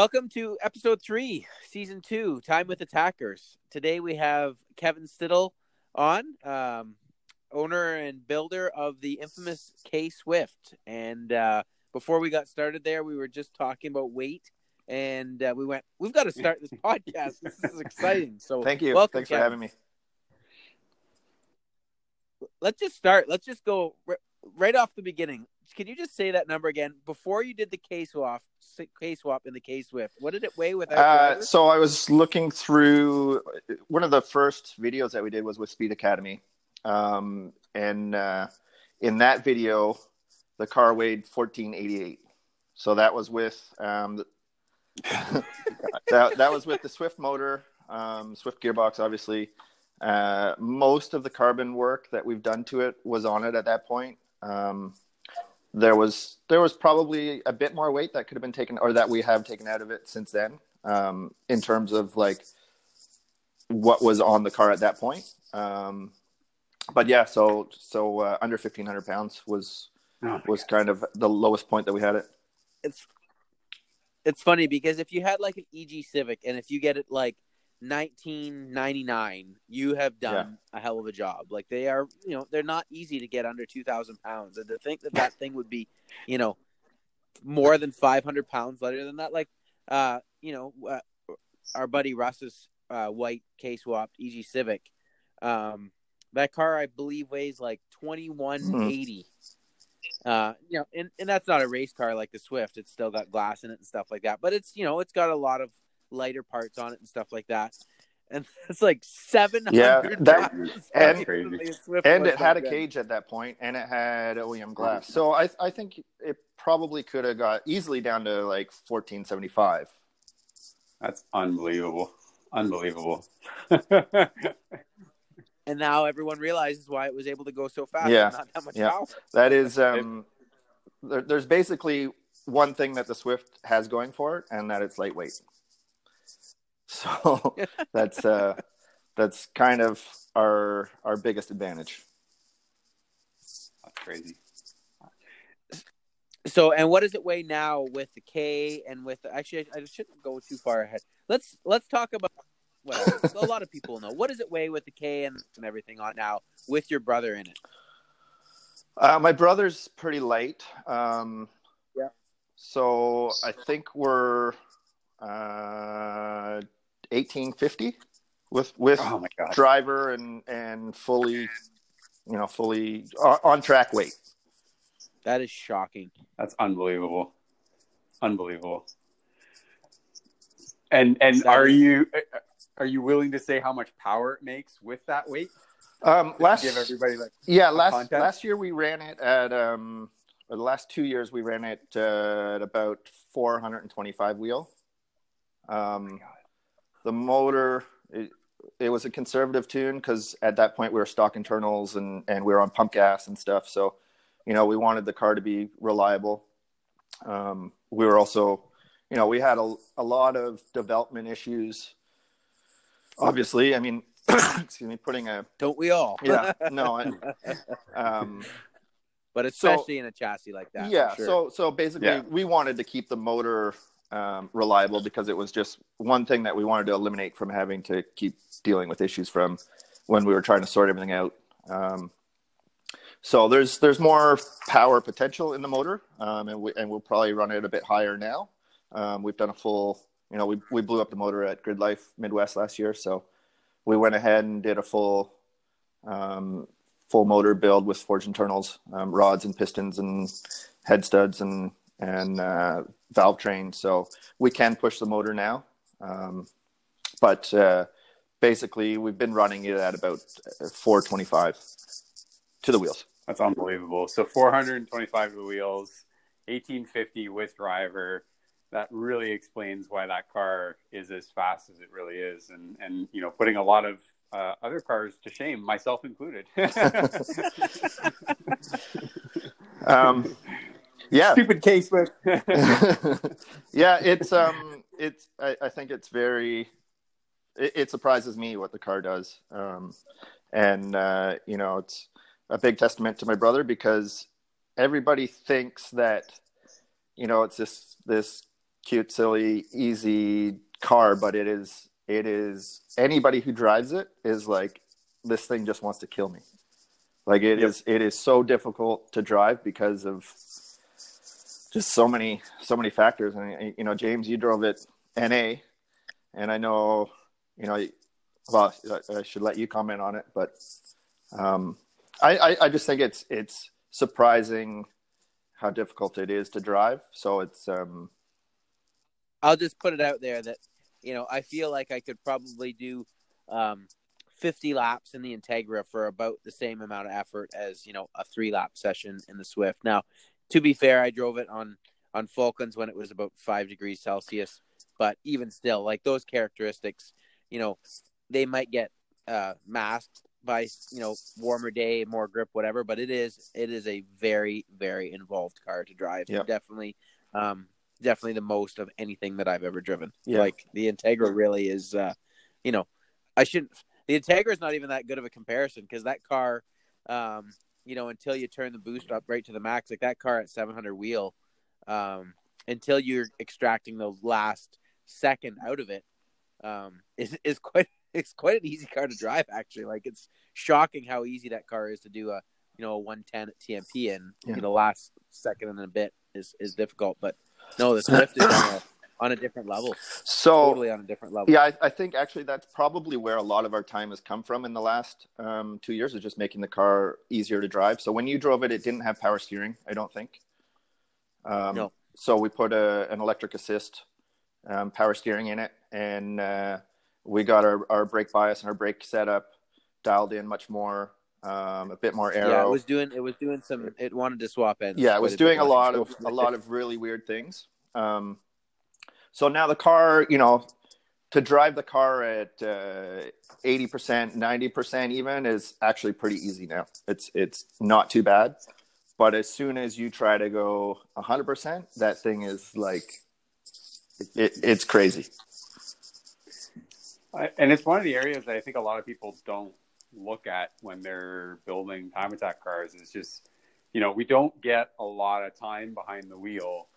Welcome to episode three, season two, Time with Attackers. Today we have Kevin Stittle on, um, owner and builder of the infamous K Swift. And uh, before we got started there, we were just talking about weight. And uh, we went, we've got to start this podcast. This is exciting. So Thank you. Welcome, Thanks for having me. let's just start. Let's just go r- right off the beginning. Can you just say that number again before you did the K swap? K swap in the K Swift. What did it weigh without? Uh, so I was looking through one of the first videos that we did was with Speed Academy, um, and uh, in that video, the car weighed fourteen eighty eight. So that was with um, the, that that was with the Swift motor, um, Swift gearbox, obviously. Uh, most of the carbon work that we've done to it was on it at that point. Um, there was there was probably a bit more weight that could have been taken or that we have taken out of it since then um, in terms of like what was on the car at that point. Um, but yeah so so uh, under 1500 pounds was Oh, was kind of the lowest point that we had it. It's it's funny because if you had like an EG Civic and if you get it like 1999, you have done a hell of a job. Like they are, you know, they're not easy to get under 2,000 pounds, and to think that that thing would be, you know, more than 500 pounds lighter than that, like, uh, you know, uh, our buddy Russ's uh, white K swapped EG Civic, um, that car I believe weighs like 2180. Uh, you know, and, and that's not a race car like the Swift. It's still got glass in it and stuff like that. But it's you know, it's got a lot of lighter parts on it and stuff like that. And it's like seven hundred. Yeah, that- and- crazy. and it had a cage at that point and it had OEM glass so I, I think it probably could have got easily down to like 1475 That's unbelievable. Unbelievable. And now everyone realizes why it was able to go so fast. Yeah, not that much yeah. power. That is, um, there, there's basically one thing that the Swift has going for it, and that it's lightweight. So that's uh, that's kind of our our biggest advantage. That's crazy. So, and what does it weigh now with the K and with actually, I shouldn't go too far ahead. Let's let's talk about. Well, a lot of people know. What does it weigh with the K and, and everything on now with your brother in it? Uh, my brother's pretty light. Um, Yeah. So I think we're uh, eighteen fifty with with Oh my god. driver and and fully, you know, fully on, on track weight. That is shocking. That's unbelievable. Unbelievable. And and That are is- you are you willing to say how much power it makes with that weight? Um, last Give everybody like yeah last content? last year we ran it at um or the last two years we ran it uh, at about 425 wheel. Um, the motor it, it was a conservative tune because at that point we were stock internals and and we were on pump gas and stuff. So you know we wanted the car to be reliable. Um, we were also you know we had a, a lot of development issues. Obviously, I mean, excuse me, putting a Don't we all? yeah no I, um but especially in a chassis like that. yeah sure. so so basically Yeah. we wanted to keep the motor um, reliable because it was just one thing that we wanted to eliminate from having to keep dealing with issues from when we were trying to sort everything out. Um, so there's there's more power potential in the motor um, and, we, and we'll probably run it a bit higher now. Um, we've done a full you know we, we blew up the motor at grid life midwest last year so we went ahead and did a full um, full motor build with forged internals, um, rods and pistons and head studs and and uh, valve train. So we can push the motor now, um, but uh, basically we've been running it at about 425 to the wheels. That's unbelievable. So 425 to the wheels, 1850 with driver. That really explains why that car is as fast as it really is, and and you know putting a lot of uh, other cars to shame, myself included. Um, yeah, Stupid case with. yeah, it's um, it's I, I think it's very, it, it surprises me what the car does, um, and uh, you know it's a big testament to my brother because everybody thinks that, you know, it's this this cute, silly, easy car, but it is it is anybody who drives it is like this thing just wants to kill me. Like it yep. is, it is so difficult to drive because of just so many so many factors. And you know, James, you drove it NA, and I know you know. Well, I should let you comment on it, but um, I, I, I just think it's it's surprising how difficult it is to drive. So it's um, I'll just put it out there that you know I feel like I could probably do um, 50 laps in the Integra for about the same amount of effort as you know a three lap session in the Swift. Now, to be fair, I drove it on on Falklands when it was about five degrees Celsius, but even still, like those characteristics, you know, they might get uh, masked by you know warmer day, more grip, whatever. But it is it is a very very involved car to drive. Yep. Definitely, um, definitely the most of anything that I've ever driven. Yeah. Like the Integra really is, uh, you know, I shouldn't. The Integra is not even that good of a comparison because that car, um, you know, until you turn the boost up right to the max, like that car at 700 wheel, um, until you're extracting the last second out of it, um, is is quite it's quite an easy car to drive actually. Like it's shocking how easy that car is to do a you know a 110 at TMP and yeah. you know last second and a bit is is difficult. But no, the Swift is on a, on a different level. So totally on a different level. Yeah, I, I, think actually that's probably where a lot of our time has come from in the last um, two years, is just making the car easier to drive. So when you drove it, it didn't have power steering. I don't think. Um, no. So we put a, an electric assist um, power steering in it, and uh, we got our, our brake bias and our brake setup dialed in much more, um, a bit more aero. Yeah, it was doing it was doing some. It wanted to swap ends. Yeah, it was doing a lot of a lot of really weird things. Um, so now the car, you know, to drive the car at uh, eighty percent, ninety percent, even is actually pretty easy now. It's it's not too bad. But as soon as you try to go hundred percent, that thing is like, it, it's crazy. And it's one of the areas that I think a lot of people don't look at when they're building time attack cars. Is just, you know, we don't get a lot of time behind the wheel,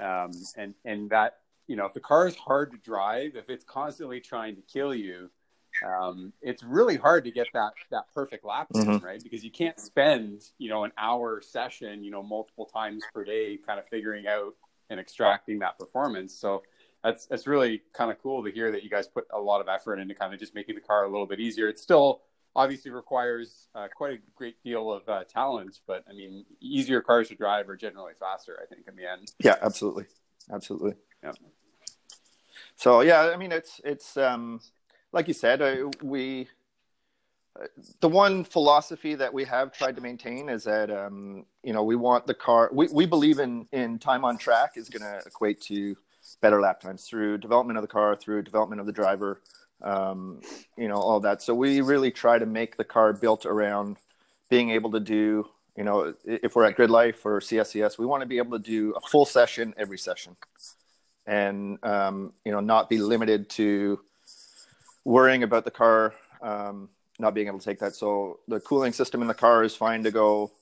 um, and and that you know, if the car is hard to drive, if it's constantly trying to kill you, um, it's really hard to get that that perfect lap in, mm-hmm. right? Because you can't spend you know an hour session, you know, multiple times per day, kind of figuring out and extracting that performance. So that's that's really kind of cool to hear that you guys put a lot of effort into kind of just making the car a little bit easier. It still obviously requires uh, quite a great deal of uh, talent, but I mean, easier cars to drive are generally faster. I think in the end. Yeah, absolutely, absolutely. Yeah. So yeah, I mean, it's it's um, like you said, uh, we the one philosophy that we have tried to maintain is that um, you know we want the car. We we believe in in time on track is going to equate to better lap times through development of the car, through development of the driver, um, you know, all that. So we really try to make the car built around being able to do, you know, if we're at Grid Life or CSCS, we want to be able to do a full session every session, and um, you know, not be limited to worrying about the car um, not being able to take that. So the cooling system in the car is fine to go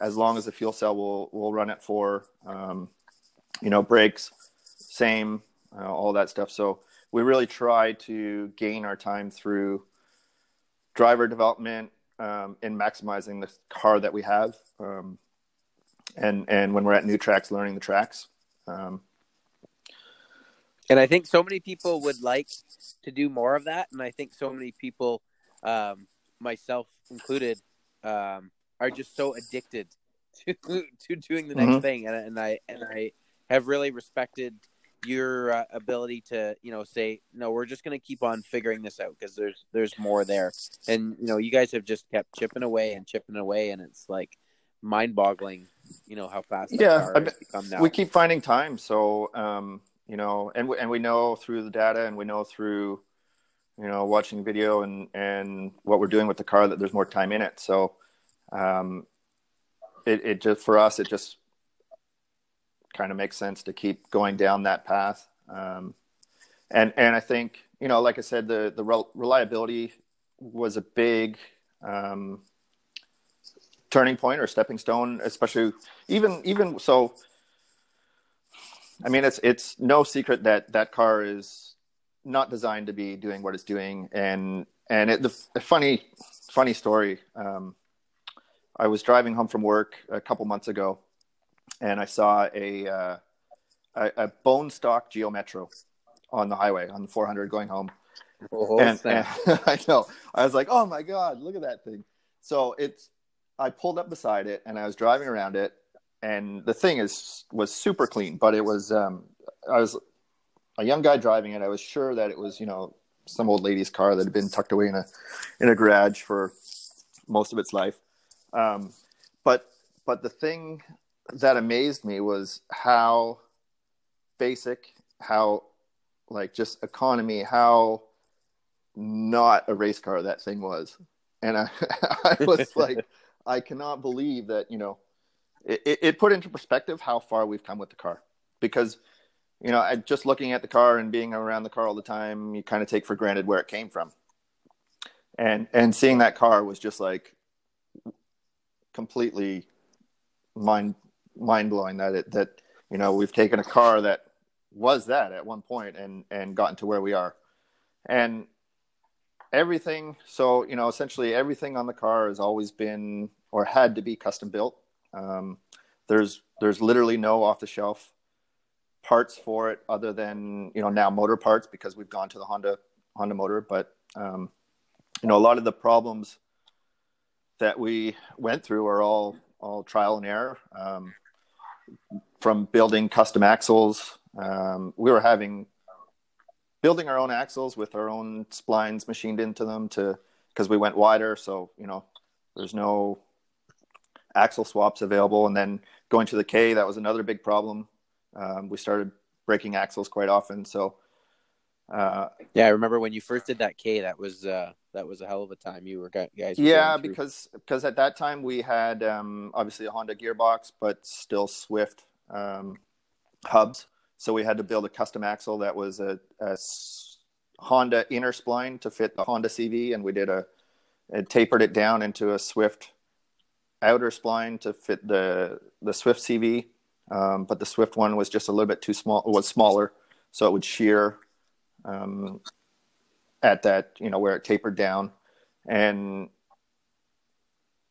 as long as the fuel cell will will run it for. Um, you know, brakes same, uh, all that stuff. So we really try to gain our time through driver development um, and maximizing the car that we have. Um, and, and when we're at new tracks, learning the tracks. Um, and I think so many people would like to do more of that. And I think so many people, um, myself included, um, are just so addicted to, to doing the next mm-hmm. thing. And, and I, and I have really respected your uh, ability to you know say no we're just going to keep on figuring this out because there's there's more there and you know you guys have just kept chipping away and chipping away and it's like mind boggling you know how fast yeah we keep finding time so um you know and and we know through the data and we know through you know watching video and and what we're doing with the car that there's more time in it so um it, it just for us it just kind of makes sense to keep going down that path. Um, and and I think you know, like I said, the the reliability was a big um, turning point or stepping stone, especially even even so. I mean, it's it's no secret that that car is not designed to be doing what it's doing, and and it, the, the funny funny story. Um, I was driving home from work a couple months ago, and I saw a uh, a, a bone stock Geo Metro on the highway on the 400 going home. Oh, and, and I know I was like, oh my god, look at that thing. So it's I pulled up beside it and I was driving around it, and the thing is was super clean, but it was um, I was a young guy driving it. I was sure that it was you know some old lady's car that had been tucked away in a in a garage for most of its life. Um, but but the thing that amazed me was how basic, how like just economy, how not a race car that thing was. And I, I was like, I cannot believe that, you know, it, it put into perspective how far we've come with the car because, you know, just looking at the car and being around the car all the time, you kind of take for granted where it came from. And, and seeing that car was just like completely mind, mind blowing that it, that, you know, we've taken a car that was that at one point and, and gotten to where we are. And everything so you know essentially everything on the car has always been or had to be custom built um, there's there's literally no off the shelf parts for it other than you know now motor parts because we've gone to the honda honda motor. But um, you know a lot of the problems that we went through are all all trial and error um, from building custom axles. Um, we were having building our own axles with our own splines machined into them to because we went wider. So you know there's no axle swaps available and then going to the k that was another big problem um, we started breaking axles quite often so uh, yeah, I remember when you first did that K. That was uh, that was a hell of a time. You were guys. Were yeah, because because at that time we had um, obviously a Honda gearbox, but still Swift um, hubs. So we had to build a custom axle that was a Honda inner spline to fit the Honda CV, and we did a and tapered it down into a Swift outer spline to fit the the Swift CV. Um, but the Swift one was just a little bit too small. It was smaller, so it would shear um, at that you know where it tapered down. And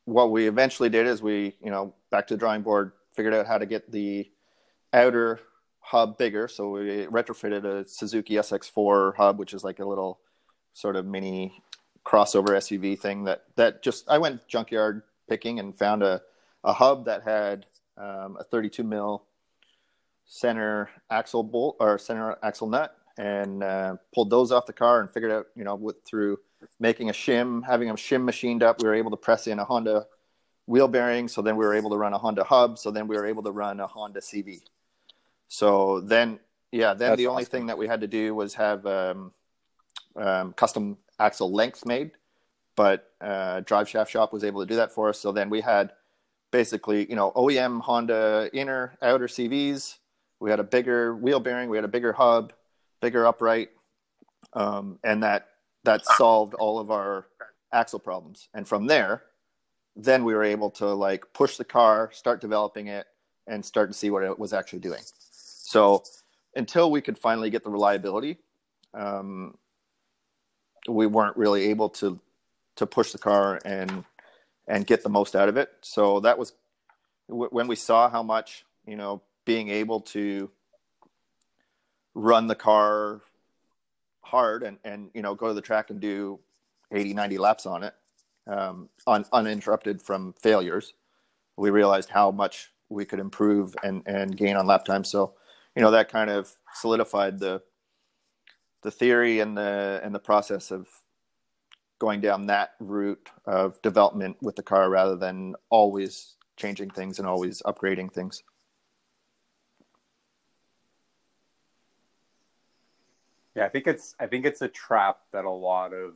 what we eventually did is we you know back to the drawing board, figured out how to get the outer hub bigger. So we retrofitted a Suzuki SX4 hub, which is like a little sort of mini crossover SUV thing that that just I went junkyard picking and found a a hub that had um, a 32 mil center axle bolt or center axle nut and uh, pulled those off the car and figured out you know with through making a shim having a shim machined up we were able to press in a honda wheel bearing so then we were able to run a honda hub. So then we were able to run a honda cv so then yeah then That's the only awesome. thing that we had to do was have um, um, custom axle length made but uh, drive shaft shop was able to do that for us. So then we had basically you know oem honda inner outer cvs we had a bigger wheel bearing. We had a bigger hub bigger upright um, and that that solved all of our axle problems. And from there then we were able to like push the car start developing it and start to see what it was actually doing. So until we could finally get the reliability um, we weren't really able to to push the car and and get the most out of it. So that was w- when we saw how much you know being able to run the car hard and and you know go to the track and do 80 90 laps on it um, un, uninterrupted from failures we realized how much we could improve and and gain on lap time. So you know that kind of solidified the the theory and the and the process of going down that route of development with the car rather than always changing things and always upgrading things Yeah, I think it's I think it's a trap that a lot of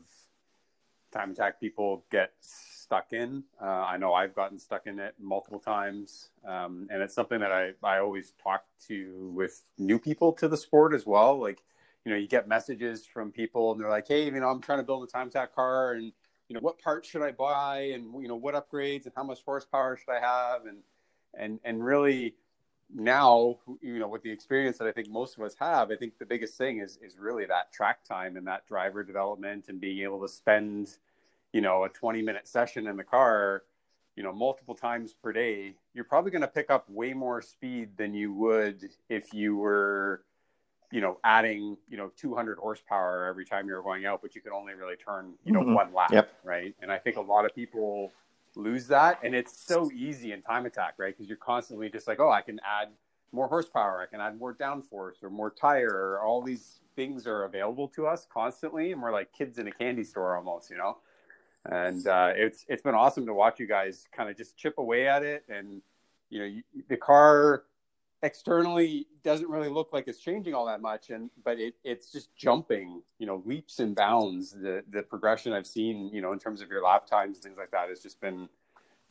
time attack people get stuck in. Uh, I know I've gotten stuck in it multiple times, um, and it's something that I I always talk to with new people to the sport as well. Like, you know, you get messages from people, and they're like, "Hey, you know, I'm trying to build a time attack car, and you know, what parts should I buy, and you know, what upgrades, and how much horsepower should I have, and and and really." now, you know, with the experience that I think most of us have, I think the biggest thing is is really that track time and that driver development and being able to spend, you know, a 20 minute session in the car, you know, multiple times per day. You're probably going to pick up way more speed than you would if you were, you know, adding, you know, 200 horsepower every time you're going out, but you could only really turn, you know, mm-hmm. one lap, yep. right? And I think a lot of people lose that. And it's so easy in time attack, right? Because you're constantly just like, oh, I can add more horsepower, I can add more downforce or more tire, or all these things are available to us constantly, and we're like kids in a candy store almost, you know. And uh, it's it's been awesome to watch you guys kind of just chip away at it, and you know, you, the car externally doesn't really look like it's changing all that much and but it, it's just jumping you know leaps and bounds. The the progression i've seen you know in terms of your lap times and things like that has just been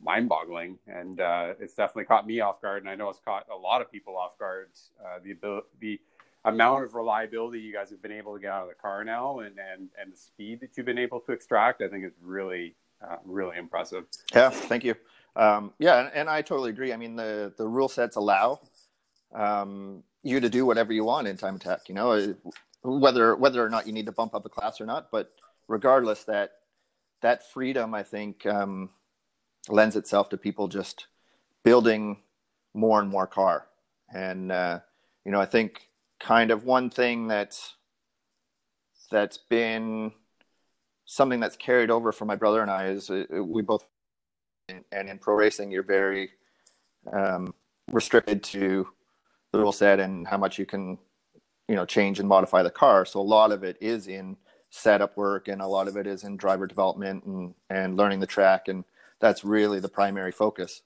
mind boggling and uh, it's definitely caught me off guard and i know it's caught a lot of people off guard uh, the ability the amount of reliability you guys have been able to get out of the car now and and and the speed that you've been able to extract i think is really uh, really impressive. Yeah thank you. Um, yeah and, and i totally agree. I mean the the rule sets allow um, you to do whatever you want in time attack. You know, whether whether or not you need to bump up a class or not. But regardless, that that freedom, I think, um, lends itself to people just building more and more car. And uh, you know, I think kind of one thing that's that's been something that's carried over for my brother and I is uh, we both and in pro racing you're very um, restricted to the rule set and how much you can you know change and modify the car. So a lot of it is in setup work and a lot of it is in driver development and and learning the track and that's really the primary focus.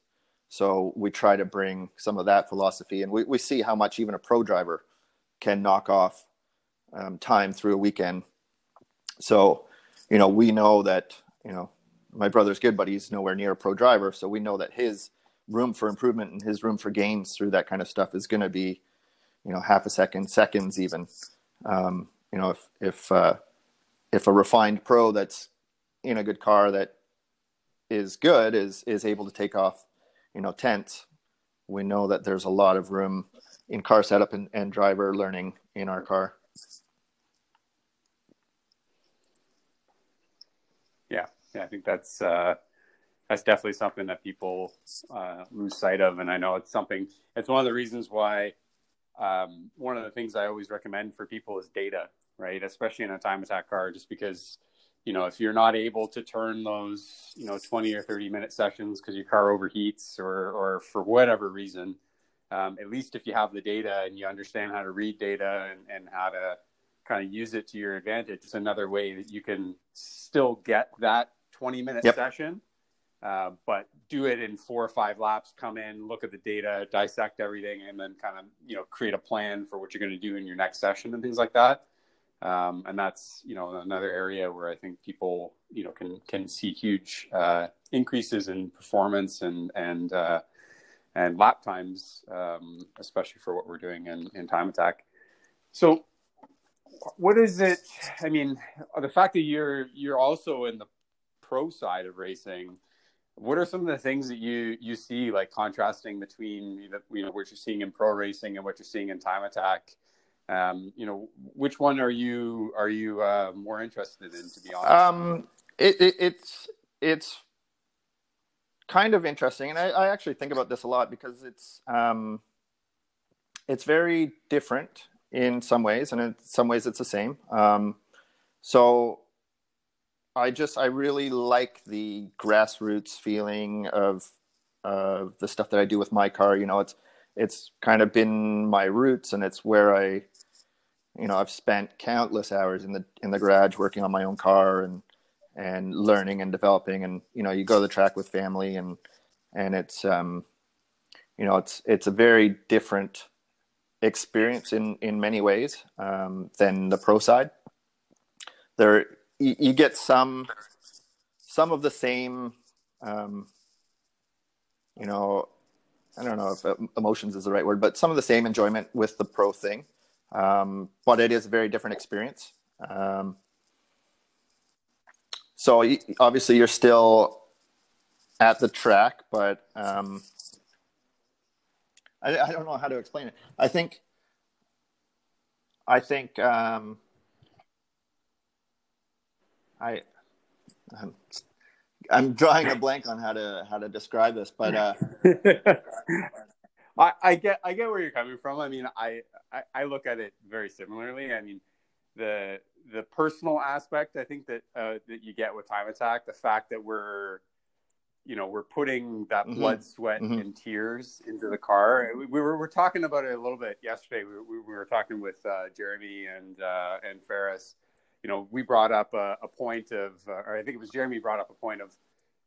So we try to bring some of that philosophy and we, we see how much even a pro driver can knock off um, time through a weekend. So you know we know that you know my brother's good but he's nowhere near a pro driver. So we know that his room for improvement and his room for gains through that kind of stuff is going to be, you know, half a second, seconds even. Um, you know, if if uh, if a refined pro that's in a good car that is good is is able to take off, you know, tenths, we know that there's a lot of room in car setup and, and driver learning in our car. Yeah, yeah, I think that's uh, that's definitely something that people uh, lose sight of. And I know it's something, it's one of the reasons why um, one of the things I always recommend for people is data, right? Especially in a time attack car, just because, you know, if you're not able to turn those, you know, 20 or 30 minute sessions because your car overheats or, or for whatever reason, um, at least if you have the data and you understand how to read data and, and how to kind of use it to your advantage, it's another way that you can still get that 20 minute yep. session uh, but do it in four or five laps. Come in, look at the data, dissect everything, and then kind of you know create a plan for what you're going to do in your next session and things like that. Um, and that's you know another area where I think people you know can can see huge uh, increases in performance and and uh, and lap times, um, especially for what we're doing in, in time attack. So, what is it? I mean, the fact that you're you're also in the pro side of racing what are some of the things that you you see like contrasting between you know what you're seeing in pro racing and what you're seeing in time attack? Um, you know, which one are you are you uh, more interested in? To be honest, um, it, it, it's it's kind of interesting, and I, I, actually think about this a lot because it's um, it's very different in some ways, and in some ways it's the same. Um, so I just I really like the grassroots feeling of the stuff that I do with my car. You know, it's it's kind of been my roots, and it's where I, you know, I've spent countless hours in the in the garage working on my own car and and learning and developing. And you know, you go to the track with family, and and it's um, you know, it's it's a very different experience in in many ways um, than the pro side. There you, you get some some of the same um, you know i don't know if emotions is the right word but some of the same enjoyment with the pro thing um, but it is a very different experience um, so obviously you're still at the track but um, I, I don't know how to explain it. I think, I think, um, I, I'm, I'm drawing a blank on how to how to describe this, but uh, I, I get I get where you're coming from. I mean, I, I I look at it very similarly. I mean, the the personal aspect, I think that uh, that you get with Time Attack, the fact that we're you know we're putting that Mhm. blood sweat Mhm. and tears into the car we, we were, we were talking about it a little bit yesterday we, we, we were talking with uh, jeremy and uh, and ferris you know we brought up a, a point of uh, or i think it was jeremy brought up a point of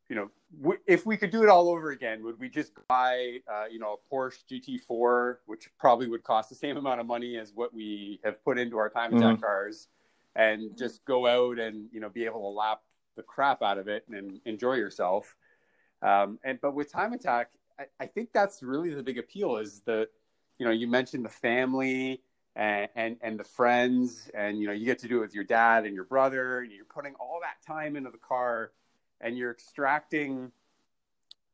you know w- if we could do it all over again would we just buy uh, you know a porsche gt4 which probably would cost the same amount of money as what we have put into our time attack cars and just go out and you know be able to lap the crap out of it and enjoy yourself. Um, and but with time attack I, I think that's really the big appeal is the you know you mentioned the family and, and and the friends and you know you get to do it with your dad and your brother and you're putting all that time into the car and you're extracting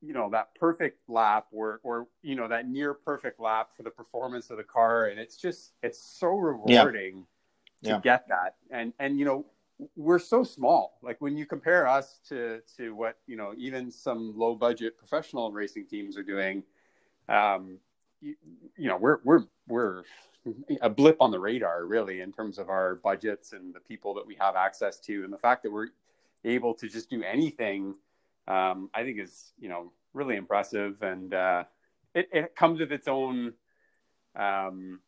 you know that perfect lap or or you know that near perfect lap for the performance of the car. And it's just it's so rewarding to Yeah. get that. And and you know we're so small. Like when you compare us to to what you know even some low budget professional racing teams are doing um you, you know we're we're we're a blip on the radar really in terms of our budgets and the people that we have access to. And the fact that we're able to just do anything um, I think is you know really impressive, and uh, it, it comes with its own um,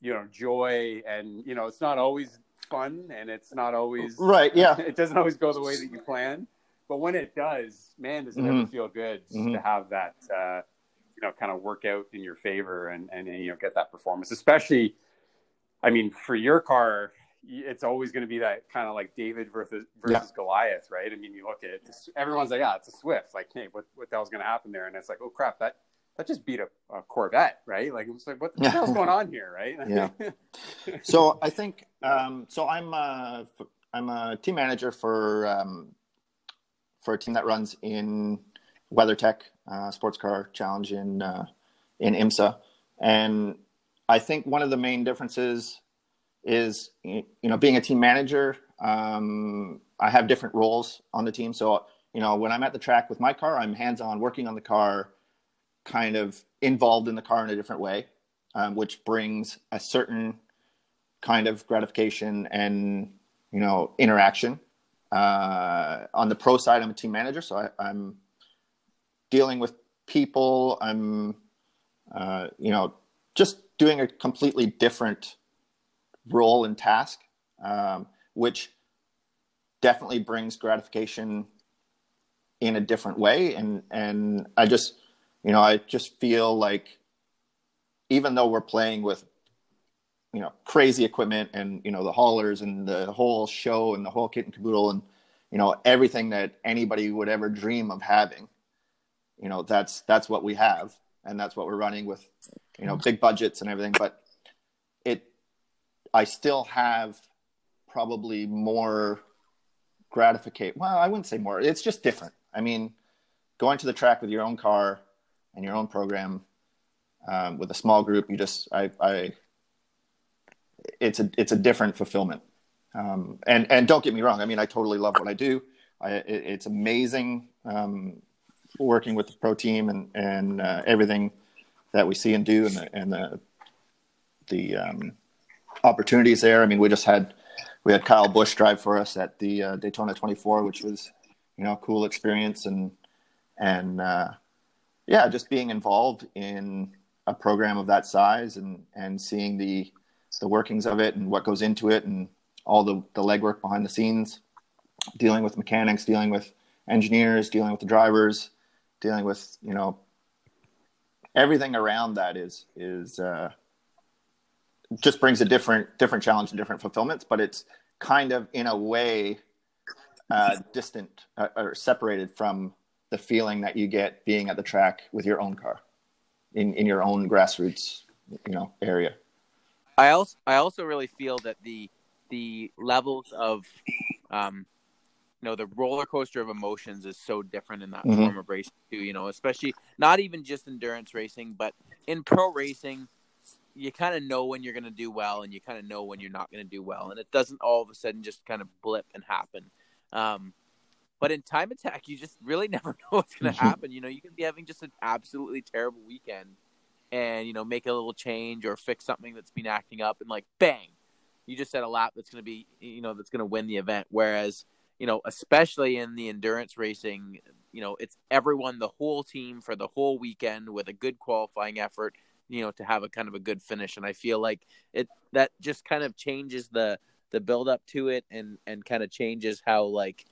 you know joy, and you know it's not always fun, and it's not always right, yeah, it doesn't always go the way that you plan, but when it does, man, does it ever Mhm. feel good Mhm. to have that uh, you know kind of work out in your favor and and you know get that performance, especially. I mean, for your car, it's always going to be that kind of like David versus versus Goliath, right? I mean, you look at it, everyone's like, yeah, it's a Swift. Like, hey, what what the hell's going to happen there? And it's like, oh crap, that that just beat a, a Corvette, right? Like, it's like, what the hell's going on here, right? Yeah. so I think um, so. I'm uh, I'm a team manager for um, for a team that runs in WeatherTech uh, Sports Car Challenge in uh, in IMSA, and I think one of the main differences is you know being a team manager. Um, I have different roles on the team, so you know when I'm at the track with my car, I'm hands on, working on the car, kind of involved in the car in a different way um, which brings a certain kind of gratification and you know interaction. Uh, on the pro side, I'm a team manager, so I, I'm dealing with people. I'm uh, you know just doing a completely different role and task, um, which definitely brings gratification in a different way. And and I just you know I just feel like even though we're playing with you know crazy equipment and you know the haulers and the whole show and the whole kit and caboodle and you know everything that anybody would ever dream of having you know that's that's what we have and that's what we're running with you know big budgets and everything. But it i still have probably more gratification well i wouldn't say more. It's just different. I mean going to the track with your own car and your own program um, with a small group you just i i it's a it's a different fulfillment. Um, and and don't get me wrong. I mean i totally love what i do. I, it, it's amazing um, working with the pro team and and uh, everything that we see and do and the and the the um, opportunities there. I mean we just had we had Kyle Busch drive for us at the uh, daytona 24 which was you know a cool experience. And and uh, yeah just being involved in a program of that size and and seeing the the workings of it and what goes into it and all the the legwork behind the scenes dealing with mechanics dealing with engineers dealing with the drivers dealing with you know everything around that is is uh, just brings a different different challenge and different fulfillments but it's kind of in a way uh, distant uh, or separated from the feeling that you get being at the track with your own car in in your own grassroots you know area. I also I also really feel that the the levels of um, know the roller coaster of emotions is so different in that Mhm. form of racing too. You know, especially not even just endurance racing, but in pro racing, you kind of know when you're going to do well, and you kind of know when you're not going to do well, and it doesn't all of a sudden just kind of blip and happen. Um, but in time attack, you just really never know what's going to Mhm. happen. You know, you can be having just an absolutely terrible weekend, and you know, make a little change or fix something that's been acting up, and like bang, you just set a lap that's going to be, you know, that's going to win the event. Whereas you know, especially in the endurance racing, you know, it's everyone, the whole team for the whole weekend with a good qualifying effort, you know, to have a kind of a good finish. And I feel like it that just kind of changes the the build up to it and and kind of changes how like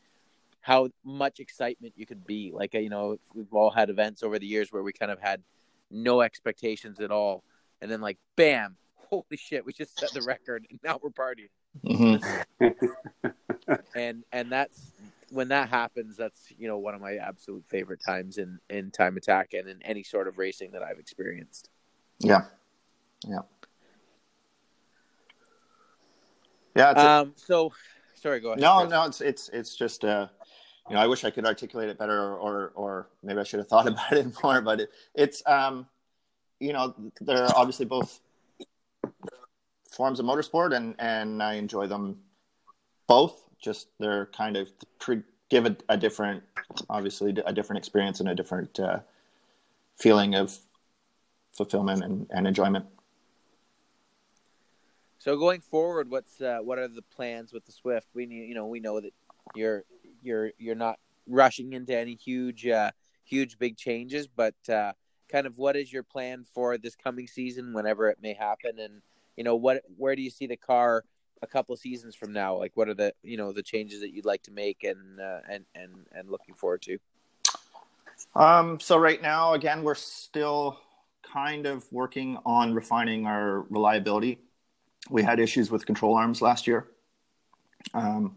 how much excitement you could be. Like uh, you know, we've all had events over the years where we kind of had no expectations at all, and then like bam, holy shit, we just set the record, and now we're partying Mhm. and and that's when that happens that's you know one of my absolute favorite times in in time attack and in any sort of racing that i've experienced Yeah. Yeah. Yeah. A- um so sorry go ahead no, Chris. no, it's it's it's just uh, you know, I wish I could articulate it better, or or, or maybe I should have thought about it more. But it, it's um, you know, they're obviously both forms of motorsport, and and I enjoy them both. Just they're kind of give a, a different, obviously a different experience and a different uh, feeling of fulfillment and, and enjoyment. so going forward what's uh, what are the plans with the swift we need you know we know that you're you're you're not rushing into any huge uh huge big changes but uh kind of what is your plan for this coming season whenever it may happen and you know what where do you see the car a couple seasons from now like what are the you know the changes that you'd like to make and uh, and and and looking forward to Um, so right now, again, we're still kind of working on refining our reliability. We had issues with control arms last year. Um,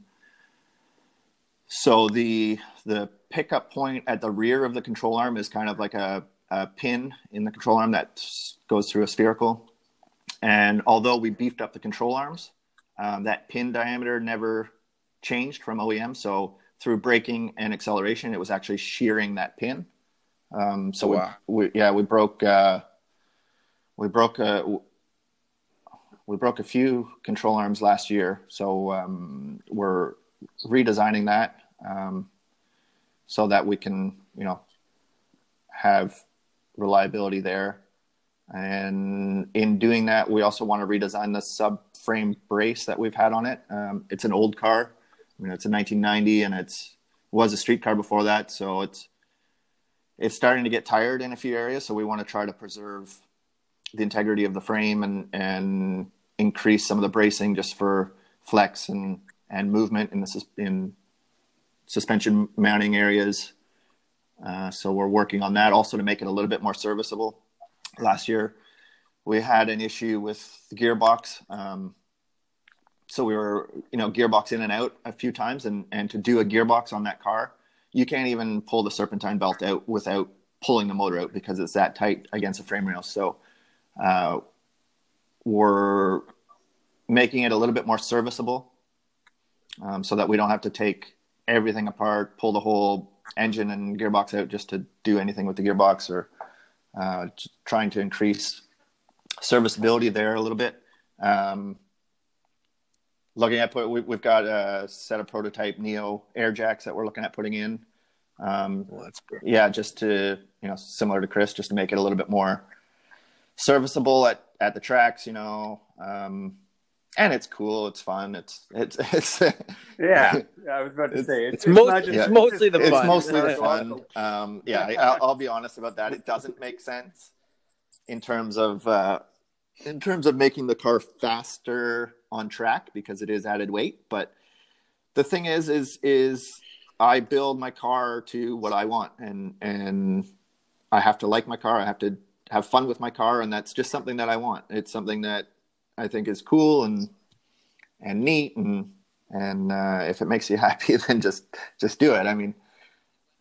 so the the pickup point at the rear of the control arm is kind of like a, a pin in the control arm that goes through a spherical. And although we beefed up the control arms, um, that pin diameter never changed from OEM. So through braking and acceleration, it was actually shearing that pin. Um, so Oh, we, wow. we, yeah, we broke, uh, we broke, uh, we broke a few control arms last year. So um, we're redesigning that um, so that we can, you know, have reliability there. And in doing that, we also want to redesign the subframe brace that we've had on it. Um, it's an old car. I mean, it's a 1990, and it's was a street car before that, so it's it's starting to get tired in a few areas. So we want to try to preserve the integrity of the frame and and increase some of the bracing just for flex and and movement in the in suspension mounting areas. Uh, so we're working on that also to make it a little bit more serviceable. Last year, we had an issue with the gearbox. Um, so we were, you know, gearbox in and out a few times, and and to do a gearbox on that car, you can't even pull the serpentine belt out without pulling the motor out because it's that tight against the frame rail. So uh, we're making it a little bit more serviceable, um, so that we don't have to take everything apart, pull the whole engine and gearbox out just to do anything with the gearbox, or uh, trying to increase serviceability there a little bit. Um, looking at put, we, we've got a set of prototype Neo air jacks that we're looking at putting in. Um, well, yeah, just to you know, similar to Chris, just to make it a little bit more serviceable at at the tracks, you know. Um, and it's cool, it's fun, it's it's it's Yeah, I was about to It's- say it's not most- just- it's mostly the fun. it's mostly the fun. Um, yeah, I, I'll, I'll be honest about that. It doesn't make sense in terms of uh, in terms of making the car faster on track because it is added weight. But the thing is, is is I build my car to what I want, and and I have to like my car. I have to have fun with my car, and that's just something that I want. It's something that I think is cool and and neat and and uh, if it makes you happy then just just do it i mean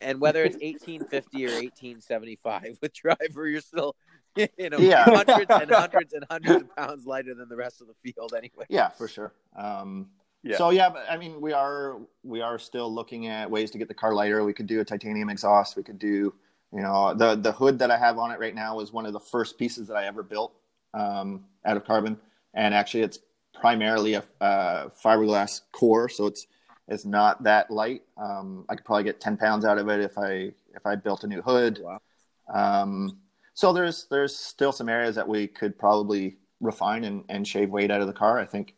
And whether it's 1850 or 1875 with driver, you're still, you know, Yeah. hundreds and hundreds and hundreds of pounds lighter than the rest of the field anyway. yeah for sure um yeah. So yeah, but I mean, we are we are still looking at ways to get the car lighter. We could do a titanium exhaust. We could do, you know, the the hood that I have on it right now is one of the first pieces that I ever built um, out of carbon, and actually, it's primarily a, a fiberglass core, so it's it's not that light. Um, I could probably get ten pounds out of it if I if I built a new hood. Wow. Um, so there's there's still some areas that we could probably refine and, and shave weight out of the car. I think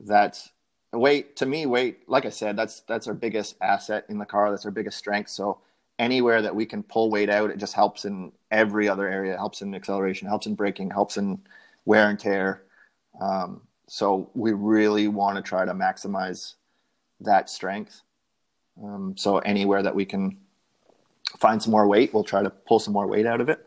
that's weight to me weight like i said that's that's our biggest asset in the car that's our biggest strength so anywhere that we can pull weight out it just helps in every other area it helps in acceleration helps in braking helps in wear and tear um, so we really want to try to maximize that strength um, so anywhere that we can find some more weight we'll try to pull some more weight out of it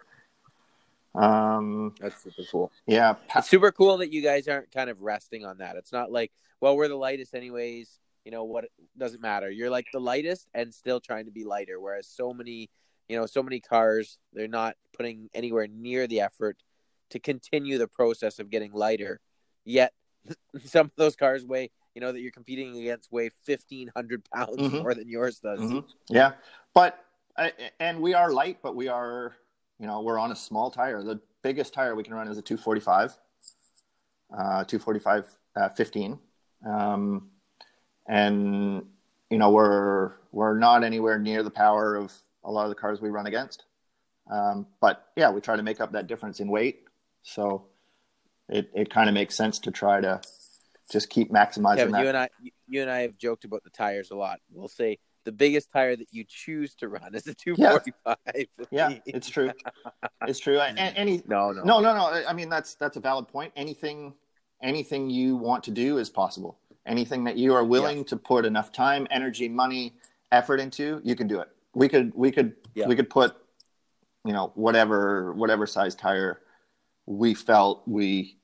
um, that's super cool yeah it's super cool that you guys aren't kind of resting on that it's not like well, we're the lightest anyways. You know what? Doesn't matter. You're like the lightest and still trying to be lighter. Whereas so many, you know, so many cars, they're not putting anywhere near the effort to continue the process of getting lighter. Yet some of those cars weigh, you know, that you're competing against weigh fifteen hundred pounds mm-hmm. more than yours does. Mm-hmm. Yeah, but and we are light, but we are, you know, we're on a small tire. The biggest tire we can run is a 245, uh, 245 uh, 15. Um, and you know we're we're not anywhere near the power of a lot of the cars we run against. Um, but yeah, we try to make up that difference in weight. So it, it kind of makes sense to try to just keep maximizing yeah, that. You and I, you and I have joked about the tires a lot. We'll say the biggest tire that you choose to run is a 245. Yeah, yeah it's true. It's true. Any, no, no, no, no, no. I mean, that's, that's a valid point. Anything anything you want to do is possible. Anything that you are willing to put enough time, energy, money, effort into, you can do it. We could we could we could put you know whatever whatever size tire we felt we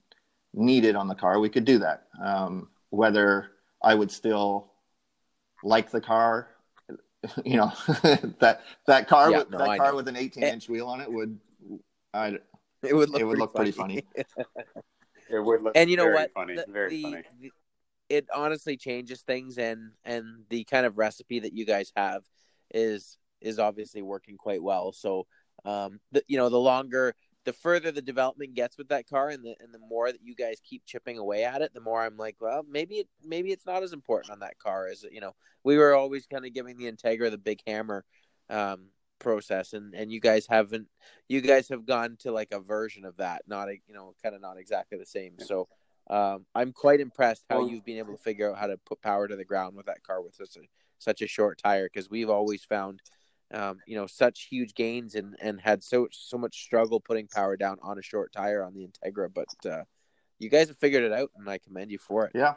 needed on the car, we could do that. Um, whether I would still like the car, you know, that that car yeah, with, no, that I car know. with an 18 inch wheel on it would, I it would look, it would pretty, look funny. pretty funny. It would look and you know what? Funny, the, very the, funny. The, it honestly changes things, and and the kind of recipe that you guys have is is obviously working quite well. So, um, the, you know, the longer, the further the development gets with that car, and the and the more that you guys keep chipping away at it, the more I'm like, well, maybe it maybe it's not as important on that car as you know. We were always kind of giving the Integra the big hammer. Um, process and and you guys haven't you guys have gone to like a version of that not a you know kind of not exactly the same so um, i'm quite impressed how you've been able to figure out how to put power to the ground with that car with such a such a short tire because we've always found um, you know such huge gains and and had so so much struggle putting power down on a short tire on the integra but uh, you guys have figured it out and i commend you for it yeah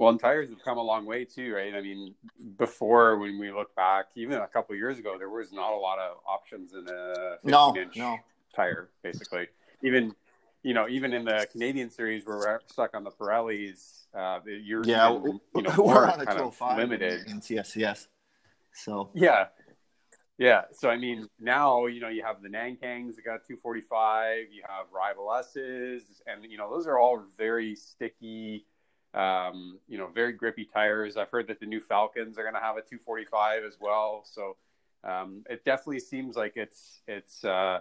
well, and tires have come a long way too, right? I mean, before when we look back, even a couple years ago, there was not a lot of options in a 15 no, inch no. tire, basically. Even you know, even in the Canadian series where we're stuck on the Pirellis, uh, you're yeah, even, you know, we're on a kind of limited in, in CSCS. So yeah, yeah. So I mean, now you know you have the Nankangs that got 245, you have Rival S's, and you know those are all very sticky um, you know, very grippy tires. I've heard that the new Falkens are going to have a 245 as well. So um, it definitely seems like it's it's uh,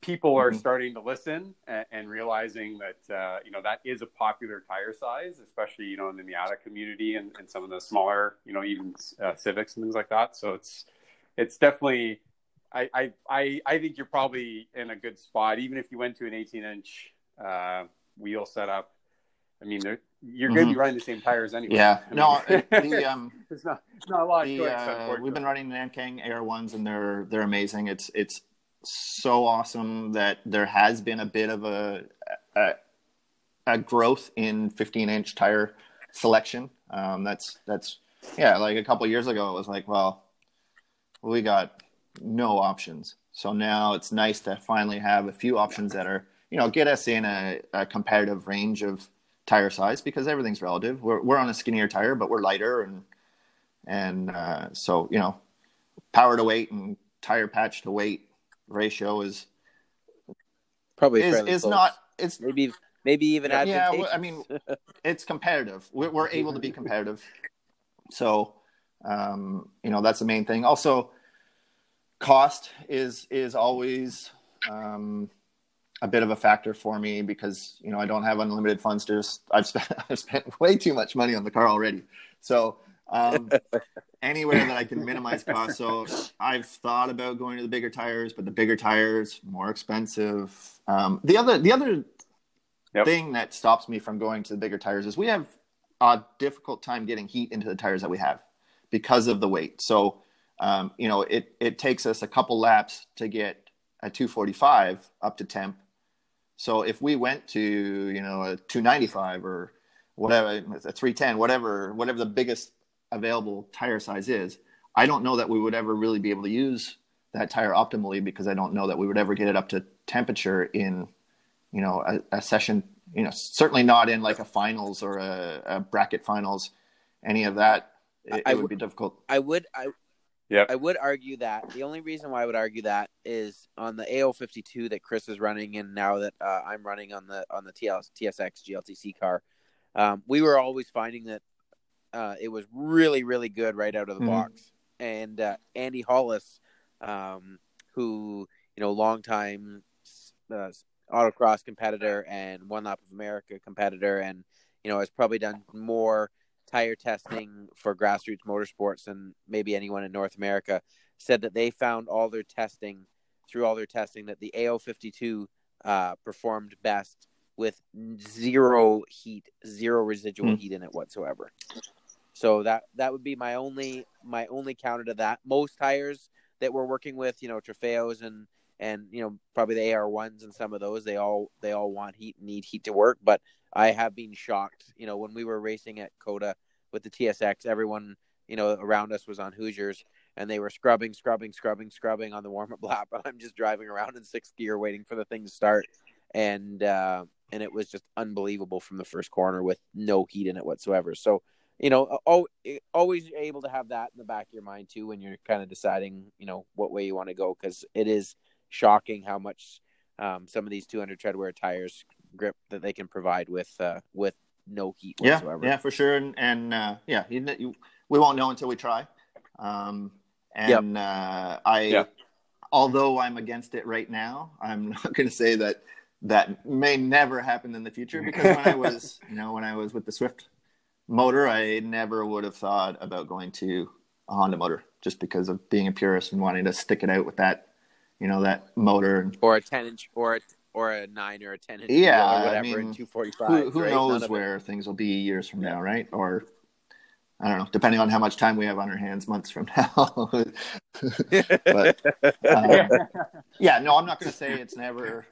people are mm-hmm. starting to listen and, and realizing that uh, you know that is a popular tire size, especially you know in the Miata community and, and some of the smaller you know even uh, Civics and things like that. So it's it's definitely I, I I think you're probably in a good spot even if you went to an 18 inch uh, wheel setup. I mean, you're going to mm-hmm. be running the same tires anyway. Yeah, I no, the, um, it's not it's not a lot. The, uh, we've been running the Nankang Air ones, and they're they're amazing. It's it's so awesome that there has been a bit of a a, a growth in 15 inch tire selection. Um, that's that's yeah, like a couple years ago, it was like, well, we got no options. So now it's nice to finally have a few options that are you know get us in a, a competitive range of tire size because everything's relative. We're we're on a skinnier tire, but we're lighter and and uh, so you know, power to weight and tire patch to weight ratio is probably is, is not it's maybe maybe even Yeah, well, I mean, it's competitive. We're, we're able to be competitive. So, um, you know, that's the main thing. Also, cost is is always um, a bit of a factor for me because you know I don't have unlimited funds. To just I've spent I've spent way too much money on the car already. So um, anywhere that I can minimize costs. So I've thought about going to the bigger tires, but the bigger tires more expensive. Um, the other the other Yep. thing that stops me from going to the bigger tires is we have a difficult time getting heat into the tires that we have because of the weight. So um, you know it it takes us a couple laps to get a 245 up to temp. So if we went to you know a 295 or whatever a 310 whatever whatever the biggest available tire size is, I don't know that we would ever really be able to use that tire optimally because I don't know that we would ever get it up to temperature in you know a, a session you know certainly not in like a finals or a, a bracket finals any of that it, I it would would- be difficult I would I Yep. I would argue that the only reason why I would argue that is on the A052 that Chris is running, and now that uh, I'm running on the on the TLS, TSX GLTC car, um, we were always finding that uh, it was really really good right out of the Mhm. box. And uh, Andy Hollis, um, who you know, longtime uh, autocross competitor and one lap of America competitor, and you know has probably done more tire testing for grassroots motorsports than maybe anyone in North America, said that they found all their testing through all their testing that the A052 uh, performed best with zero heat, zero residual Hmm. heat in it whatsoever. So that that would be my only my only counter to that. Most tires that we're working with, you know, Trofeos and and you know probably the AR ones and some of those, they all they all want heat and need heat to work. But I have been shocked. You know, when we were racing at COTA with the TSX, everyone you know around us was on Hoosiers, and they were scrubbing, scrubbing, scrubbing, scrubbing on the warm up lap. I'm just driving around in sixth gear, waiting for the thing to start, and uh, and it was just unbelievable from the first corner with no heat in it whatsoever. So. You know, al- always able to have that in the back of your mind too when you're kind of deciding, you know, what way you want to go because it is shocking how much um, some of these 200 treadwear tires grip that they can provide with uh, with no heat yeah whatsoever. yeah for sure and, and uh, yeah you, you, we won't know until we try um, and uh, i Yeah. although i'm against it right now i'm not going to say that that may never happen in the future because when i was you know when i was with the swift motor i never would have thought about going to a honda motor just because of being a purist and wanting to stick it out with that you know that motor Or a 10 inch or a, or a nine or a 10 inch Yeah, I or whatever in mean, 245. who, who right? Knows of it- where things will be years from now, right? Or I don't know, depending on how much time we have on our hands months from now. but um, yeah, no, I'm not going to say it's never,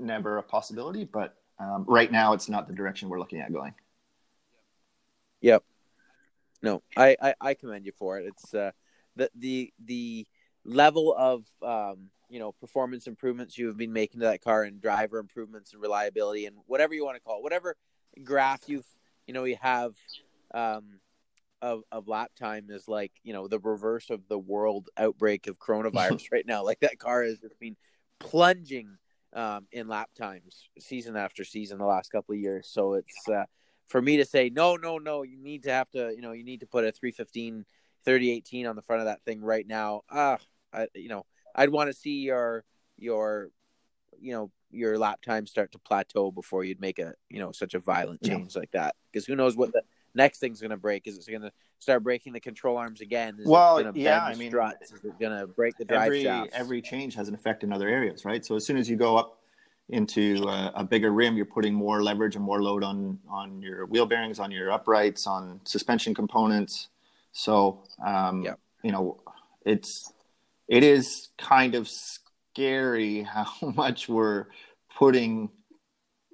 never a possibility, but um, right now it's not the direction we're looking at going. Yep. No, I, I, I commend you for it. It's uh, the the the level of um, you know performance improvements you have been making to that car and driver improvements and reliability and whatever you want to call it, whatever graph you've you know you have um, of of lap time is like you know the reverse of the world outbreak of coronavirus right now. Like that car has just been plunging um, in lap times season after season the last couple of years. So it's uh, for me to say no no no you need to have to you know you need to put a 315 3018 on the front of that thing right now. Ah I, you know i'd want to see your your you know your lap time start to plateau before you'd make a you know such a violent Yeah. change like that. Because who knows what the next thing's going to break. Is it going to start breaking the control arms again? Is Well, it going to yeah, I mean, struts? Is it going to break the drive Every shafts? every change has an effect in other areas, right? So as soon as you go up into a, a bigger rim, you're putting more leverage and more load on on your wheel bearings, on your uprights, on suspension components. So um, Yep. you know, it's it is kind of scary how much we're putting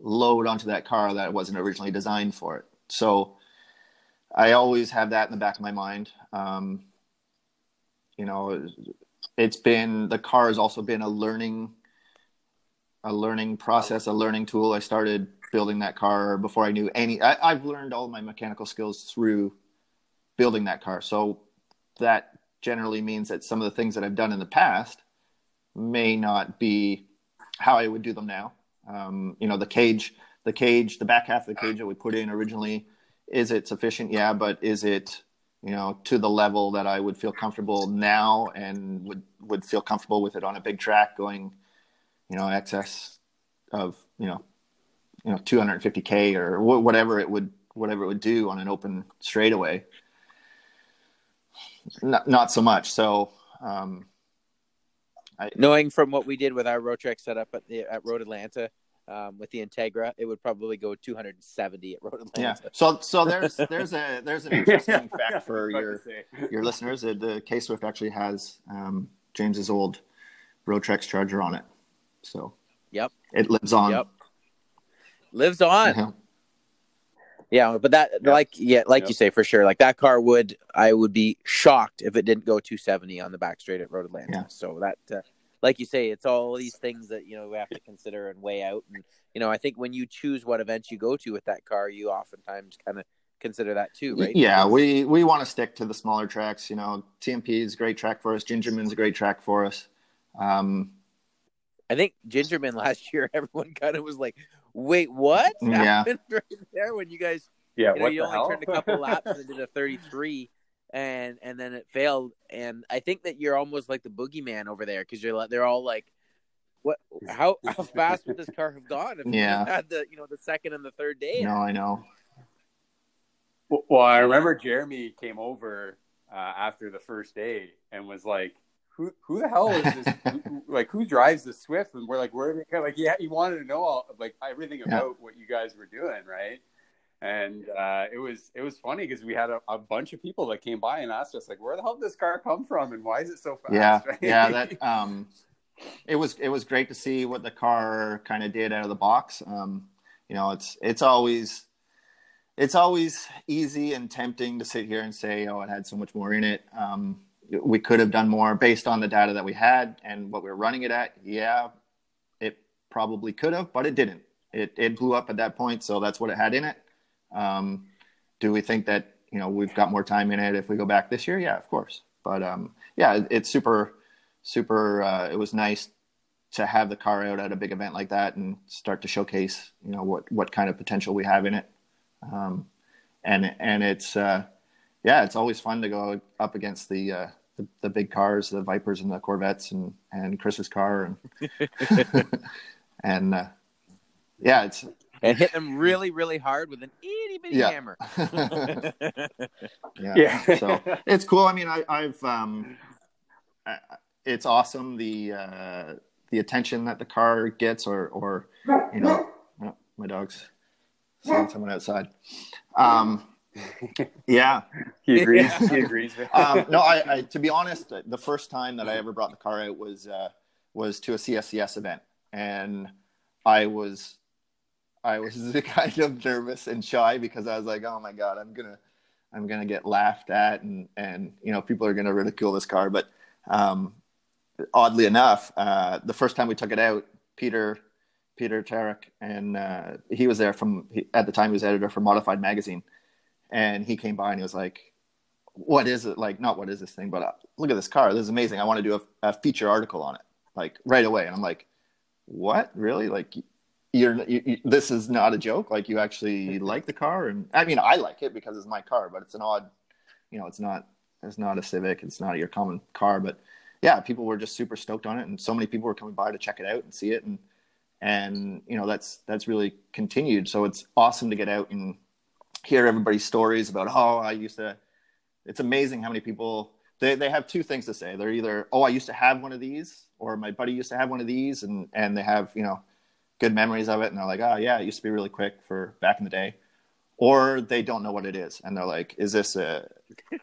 load onto that car that wasn't originally designed for it. So I always have that in the back of my mind. Um, you know, it's been the car has also been a learning a learning process, a learning tool. I started building that car before I knew any. I, I've learned all my mechanical skills through building that car. So that generally means that some of the things that I've done in the past may not be how I would do them now. Um, you know, the cage, the cage, the back half of the cage that we put in originally, is it sufficient? Yeah, but is it you know to the level that I would feel comfortable now and would would feel comfortable with it on a big track going, you know, excess of you know, you know, 250k or wh- whatever it would whatever it would do on an open straightaway. Not not so much. So. Um, I, Knowing from what we did with our Rotrex setup at the at Road Atlanta, um, with the Integra, it would probably go 270 at Road Atlanta. Yeah. So so there's there's a there's an interesting fact for your your listeners. The K Swift actually has um, James's old Rotrex Charger on it. So yep, it lives on. Yep, lives on. Uh-huh. Yeah, but that yep. like yeah, like yep. you say for sure. Like that car would I would be shocked if it didn't go 270 on the back straight at Road Atlanta. Yeah. So that uh, like you say, it's all these things that you know we have to consider and weigh out. And you know, I think when you choose what events you go to with that car, you oftentimes kind of consider that too, right? Yeah, we we want to stick to the smaller tracks. You know, TMP is a great track for us. Gingerman's a great track for us. Um, I think Gingerman last year, everyone kind of was like, "Wait, what?" Yeah, right there when you guys, yeah, you, know, you only hell? turned a couple laps and did a thirty-three and and then it failed. And I think that you're almost like the boogeyman over there because you're like they're all like, what? How how fast would this car have gone if yeah. you had the you know the second and the third day? No, I know. Well, I remember Jeremy came over uh, after the first day and was like, "Who who the hell is this? who, like who drives the Swift?" And we're like, "We're like yeah." He wanted to know all like everything about yeah. what you guys were doing, right? and uh, it was it was funny because we had a, a, bunch of people that came by and asked us like, where the hell did this car come from and why is it so fast? Yeah, right? yeah, that um, it was it was great to see what the car kind of did out of the box. Um, you know, it's it's always it's always easy and tempting to sit here and say, oh, it had so much more in it. Um, we could have done more based on the data that we had and what we were running it at. Yeah, it probably could have, but it didn't. It it blew up at that point, so that's what it had in it um, do we think that you know we've got more time in it if we go back this year? Yeah, of course. But um, yeah, it's super, super. Uh, it was nice to have the car out at a big event like that and start to showcase you know what what kind of potential we have in it. Um, and and it's uh, yeah, it's always fun to go up against the, uh, the, the big cars, the Vipers and the Corvettes, and and Chris's car, and and uh, yeah, it's and hit them really, really hard with an itty bitty yeah. hammer. yeah. yeah. so it's cool. I mean, I, have um, I, it's awesome the uh, the attention that the car gets, or or you know, oh, my dog's seeing someone outside. Um, yeah, he agrees. He agrees. um, no, I, I, to be honest, the first time that I ever brought the car out was uh, was to a CSCS event, and I was I was kind of nervous and shy because I was like, oh my god, I'm gonna I'm gonna get laughed at and and you know people are gonna ridicule this car. But um, oddly enough, uh, the first time we took it out, Peter Peter Tarek and uh, he was there from he, at the time he was editor for Modified Magazine, and he came by and he was like. What is it like? Not what is this thing, but uh, look at this car. This is amazing. I want to do a, a feature article on it, like right away. And I'm like, what? Really? Like you're you, you, this is not a joke like you actually like the car and i mean i like it because it's my car but it's an odd you know it's not it's not a civic it's not your common car but yeah people were just super stoked on it and so many people were coming by to check it out and see it and and you know that's that's really continued so it's awesome to get out and hear everybody's stories about oh i used to it's amazing how many people they, they have two things to say they're either oh i used to have one of these or my buddy used to have one of these and and they have you know good memories of it and they're like, oh yeah, it used to be really quick for back in the day. Or they don't know what it is and they're like, is this a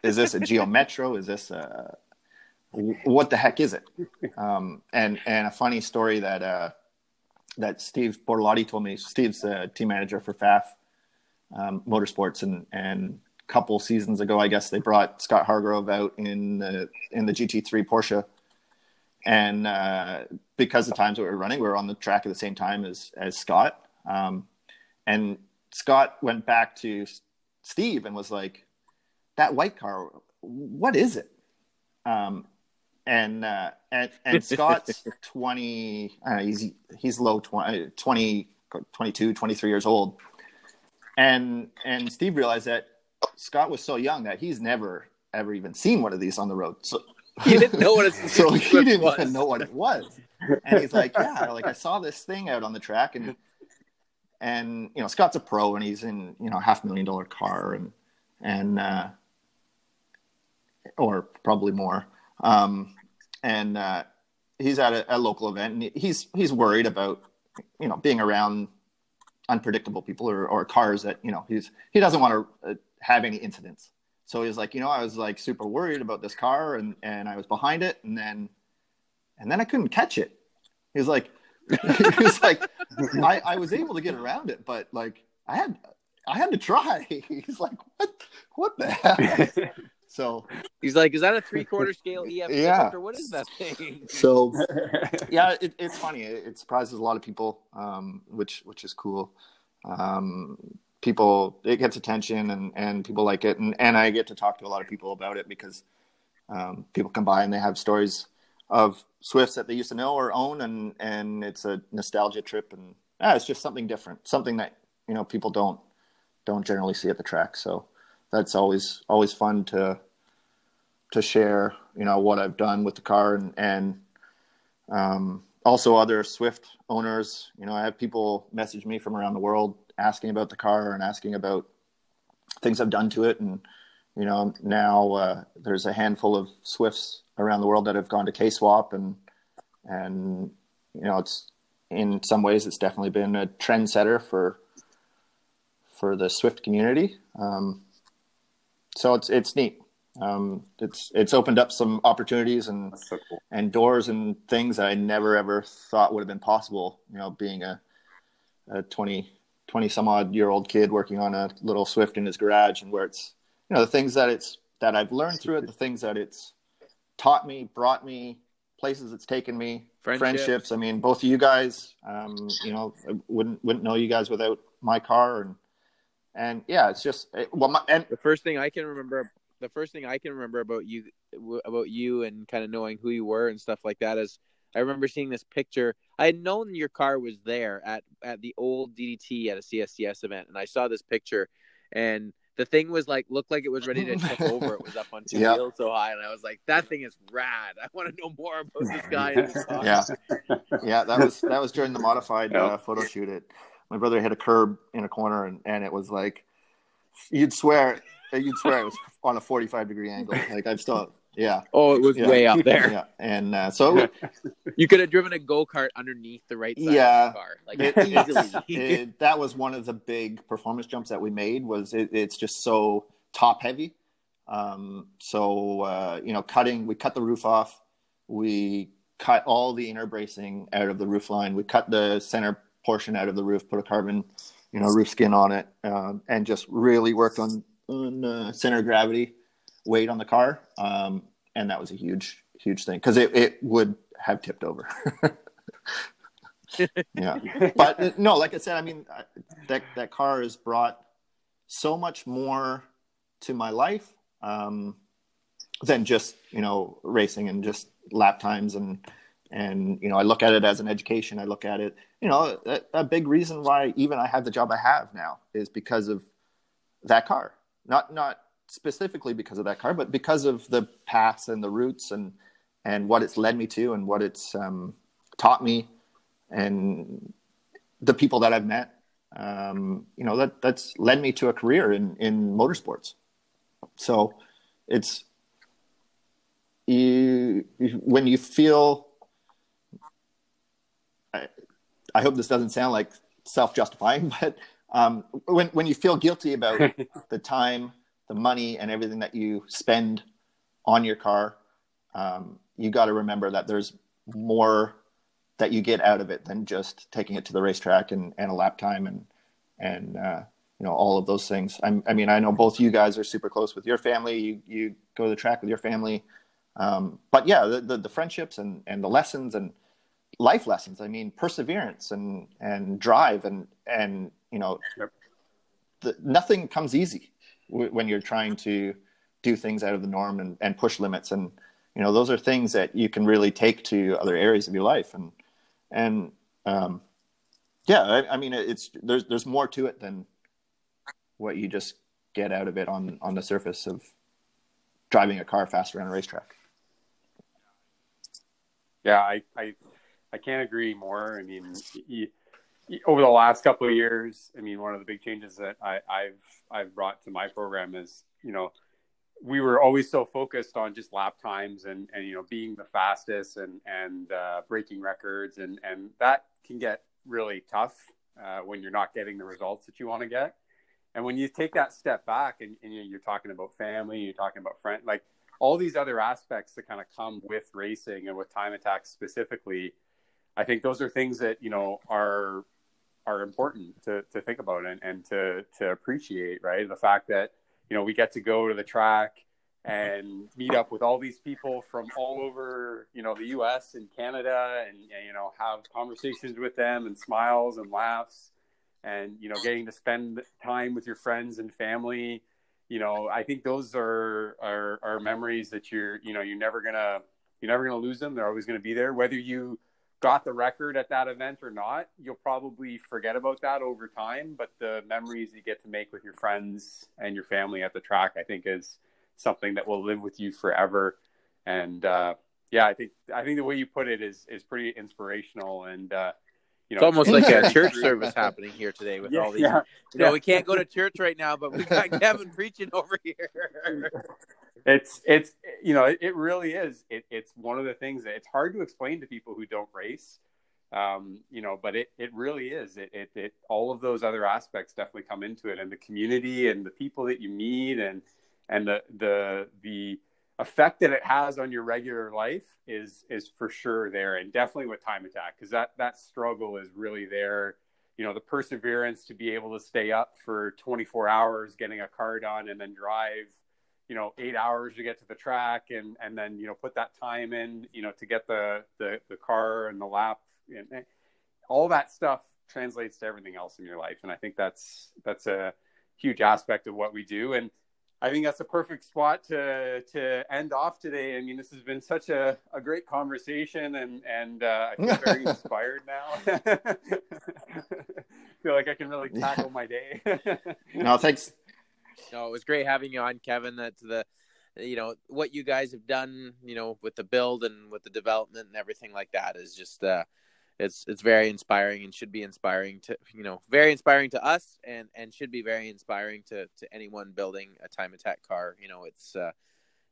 is this a Geo Metro? Is this a what the heck is it? Um, and and a funny story that uh, that Steve Bortolotti told me. Steve's the team manager for Pfaff um, Motorsports, and and a couple seasons ago, I guess they brought Scott Hargrove out in the in the GT3 Porsche and uh, because the times that we were running, we were on the track at the same time as as Scott. Um, and Scott went back to Steve and was like, "That white car, what is it?" Um, and uh, and and Scott's twenty. Know, he's he's low 20, 20, 22, 23 years old. And and Steve realized that Scott was so young that he's never ever even seen one of these on the road. So he didn't know what it so he didn't was. even know what it was. And he's like, yeah, like I saw this thing out on the track, and and you know Scott's a pro, and he's in you know half million dollar car, and and uh, or probably more, um, and uh, he's at a, a local event, and he's he's worried about you know being around unpredictable people or, or cars that you know he's he doesn't want to uh, have any incidents. So he's like you know i was like super worried about this car and and i was behind it and then and then i couldn't catch it. He's like he was like I, I was able to get around it but like i had i had to try. He's like what what the hell so he's like, "Is that a three quarter scale EF? Yeah. Or what is that thing?" So yeah, it, it's funny. It, it, surprises a lot of people, um, which which is cool. Um, people it gets attention and and people like it, and and I get to talk to a lot of people about it because um, people come by and they have stories of Swifts that they used to know or own, and and it's a nostalgia trip, and yeah, it's just something different, something that you know people don't don't generally see at the track. So that's always always fun to to share you know what I've done with the car and and um, also other Swift owners. You know, I have people message me from around the world asking about the car and asking about things I've done to it, and you know now uh, there's a handful of Swifts around the world that have gone to K Swap and and you know it's in some ways it's definitely been a trendsetter for for the Swift community. Um, so it's it's neat. Um, it's it's opened up some opportunities and so cool. and doors and things that I never ever thought would have been possible. You know, being a, a 20, 20 some odd year old kid working on a little Swift in his garage, and where it's you know the things that it's that I've learned through it, the things that it's taught me, brought me, places it's taken me, friendships. friendships. I mean, both of you guys, um, you know, I wouldn't wouldn't know you guys without my car and and yeah, it's just well, my, and the first thing I can remember, the first thing I can remember about you, about you, and kind of knowing who you were and stuff like that is, I remember seeing this picture. I had known your car was there at at the old DDT at a CSCS event, and I saw this picture, and the thing was like looked like it was ready to tip over. It was up on two yep. wheels so high, and I was like, "That thing is rad! I want to know more about this guy." This yeah, yeah, that was that was during the modified yep. uh, photo shoot. It my brother hit a curb in a corner and, and it was like you'd swear you'd swear it was on a 45 degree angle. Like i've still yeah. Oh it was yeah. way up there. Yeah and uh, so you could have driven a go-kart underneath the right side yeah, of the car. Like it, easily. it, that was one of the big performance jumps that we made was it, it's just so top heavy. Um, so uh, you know cutting we cut the roof off. We cut all the inner bracing out of the roof line. We cut the center portion out of the roof, put a carbon, you know, roof skin on it, um, and just really worked on on uh, center of gravity, weight on the car, um, and that was a huge huge thing because it it would have tipped over. yeah, but no, like I said, I mean that that car has brought so much more to my life um, than just you know racing and just lap times and and you know i look at it as an education. I look at it you know a, a, big reason why even i have the job i have now is because of that car. Not not specifically because of that car but because of the paths and the routes and and what it's led me to and what it's um, taught me and the people that i've met. Um, you know that that's led me to a career in in motorsports. So it's you when you feel I hope this doesn't sound like self-justifying, but um, when when you feel guilty about the time, the money, and everything that you spend on your car, um, you got to remember that there's more that you get out of it than just taking it to the racetrack and, and a lap time and and uh, you know all of those things. I'm, i mean, I know both you guys are super close with your family. You you go to the track with your family, um, but yeah, the, the, the friendships and and the lessons and life lessons. I mean, perseverance and and drive and and you know, the, nothing comes easy w- when you're trying to do things out of the norm and, and push limits. And you know, those are things that you can really take to other areas of your life. And and um, Yeah, I, I mean, it's there's there's more to it than what you just get out of it on on the surface of driving a car faster on a racetrack. Yeah, I I, I can't agree more. I mean, over the last couple of years, I mean, one of the big changes that I, I've I've brought to my program is, you know, we were always so focused on just lap times and, and you know being the fastest and and uh, breaking records and and that can get really tough uh, when you're not getting the results that you want to get. And when you take that step back and, and you're talking about family, you're talking about friend, like all these other aspects that kind of come with racing and with time attacks specifically, I think those are things that you know are are important to, to think about and, and to to appreciate. Right, the fact that you know we get to go to the track and meet up with all these people from all over you know the US and Canada and, and, you know have conversations with them and smiles and laughs and you know getting to spend time with your friends and family. You know I think those are are, are memories that you're you know you're never gonna you're never gonna lose them. They're always gonna be there. Whether you got the record at that event or not you'll probably forget about that over time but the memories you get to make with your friends and your family at the track I think is something that will live with you forever. And uh, yeah, I think I think the way you put it is is pretty inspirational. And uh, you know, it's almost like a church service happening here today with yeah, all these. Yeah, you know, yeah. we can't go to church right now, but we got Kevin preaching over here. it's it's you know it, it really is. It, it's one of the things that it's hard to explain to people who don't race. Um, you know, but it, it really is. It, it, it, all of those other aspects definitely come into it, and the community and the people that you meet, and and the the the effect that it has on your regular life is is for sure there and definitely with time attack because that that struggle is really there. You know the perseverance to be able to stay up for 24 hours getting a car done and then drive you know eight hours to get to the track and and then you know put that time in you know to get the the, the car and the lap and, and all that stuff translates to everything else in your life and i think that's that's a huge aspect of what we do and I think that's a perfect spot to to end off today. I mean, this has been such a, a great conversation, and and uh, I feel very inspired now. feel like I can really tackle my day. no, thanks. No, it was great having you on, Kevin. That's the you know what you guys have done, you know, with the build and with the development and everything like that is just uh it's it's very inspiring and should be inspiring to you know very inspiring to us and and should be very inspiring to to anyone building a time attack car. You know it's uh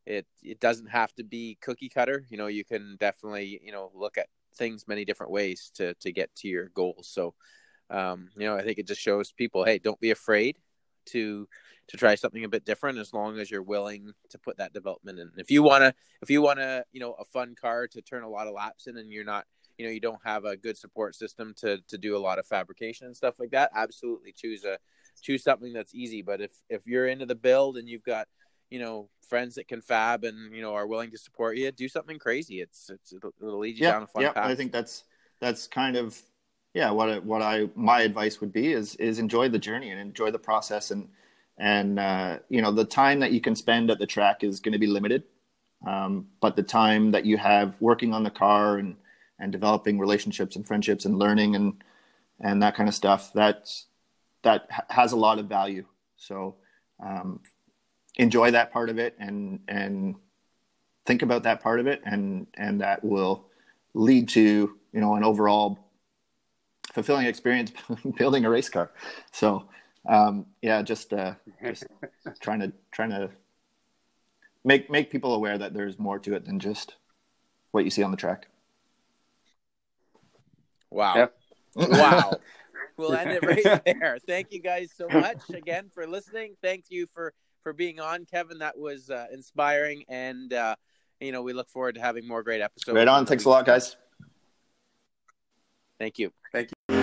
it it doesn't have to be cookie cutter. You know you can definitely you know look at things many different ways to to get to your goals. So um you know i think it just shows people hey don't be afraid to to try something a bit different as long as you're willing to put that development in. If you want to if you want to you know a fun car to turn a lot of laps in and you're not you know you don't have a good support system to to do a lot of fabrication and stuff like that absolutely choose a choose something that's easy. But if if you're into the build and you've got you know friends that can fab and you know are willing to support you do something crazy. It's it's it'll lead you yeah, down a fun yeah, path. I think that's that's kind of yeah what I, what I my advice would be is is enjoy the journey and enjoy the process and and uh, you know the time that you can spend at the track is going to be limited. Um, but the time that you have working on the car and and developing relationships and friendships and learning and and that kind of stuff that's that has a lot of value. So um, enjoy that part of it and and think about that part of it and and that will lead to you know an overall fulfilling experience building a race car. So um, yeah just uh, just trying to trying to make make people aware that there's more to it than just what you see on the track Wow. Yep. Wow. we'll end it right there. Thank you guys so much again for listening. Thank you for for being on, Kevin. That was uh, inspiring, and uh, you know we look forward to having more great episodes. Right on. Thanks a lot, guys. Thank you. Thank you.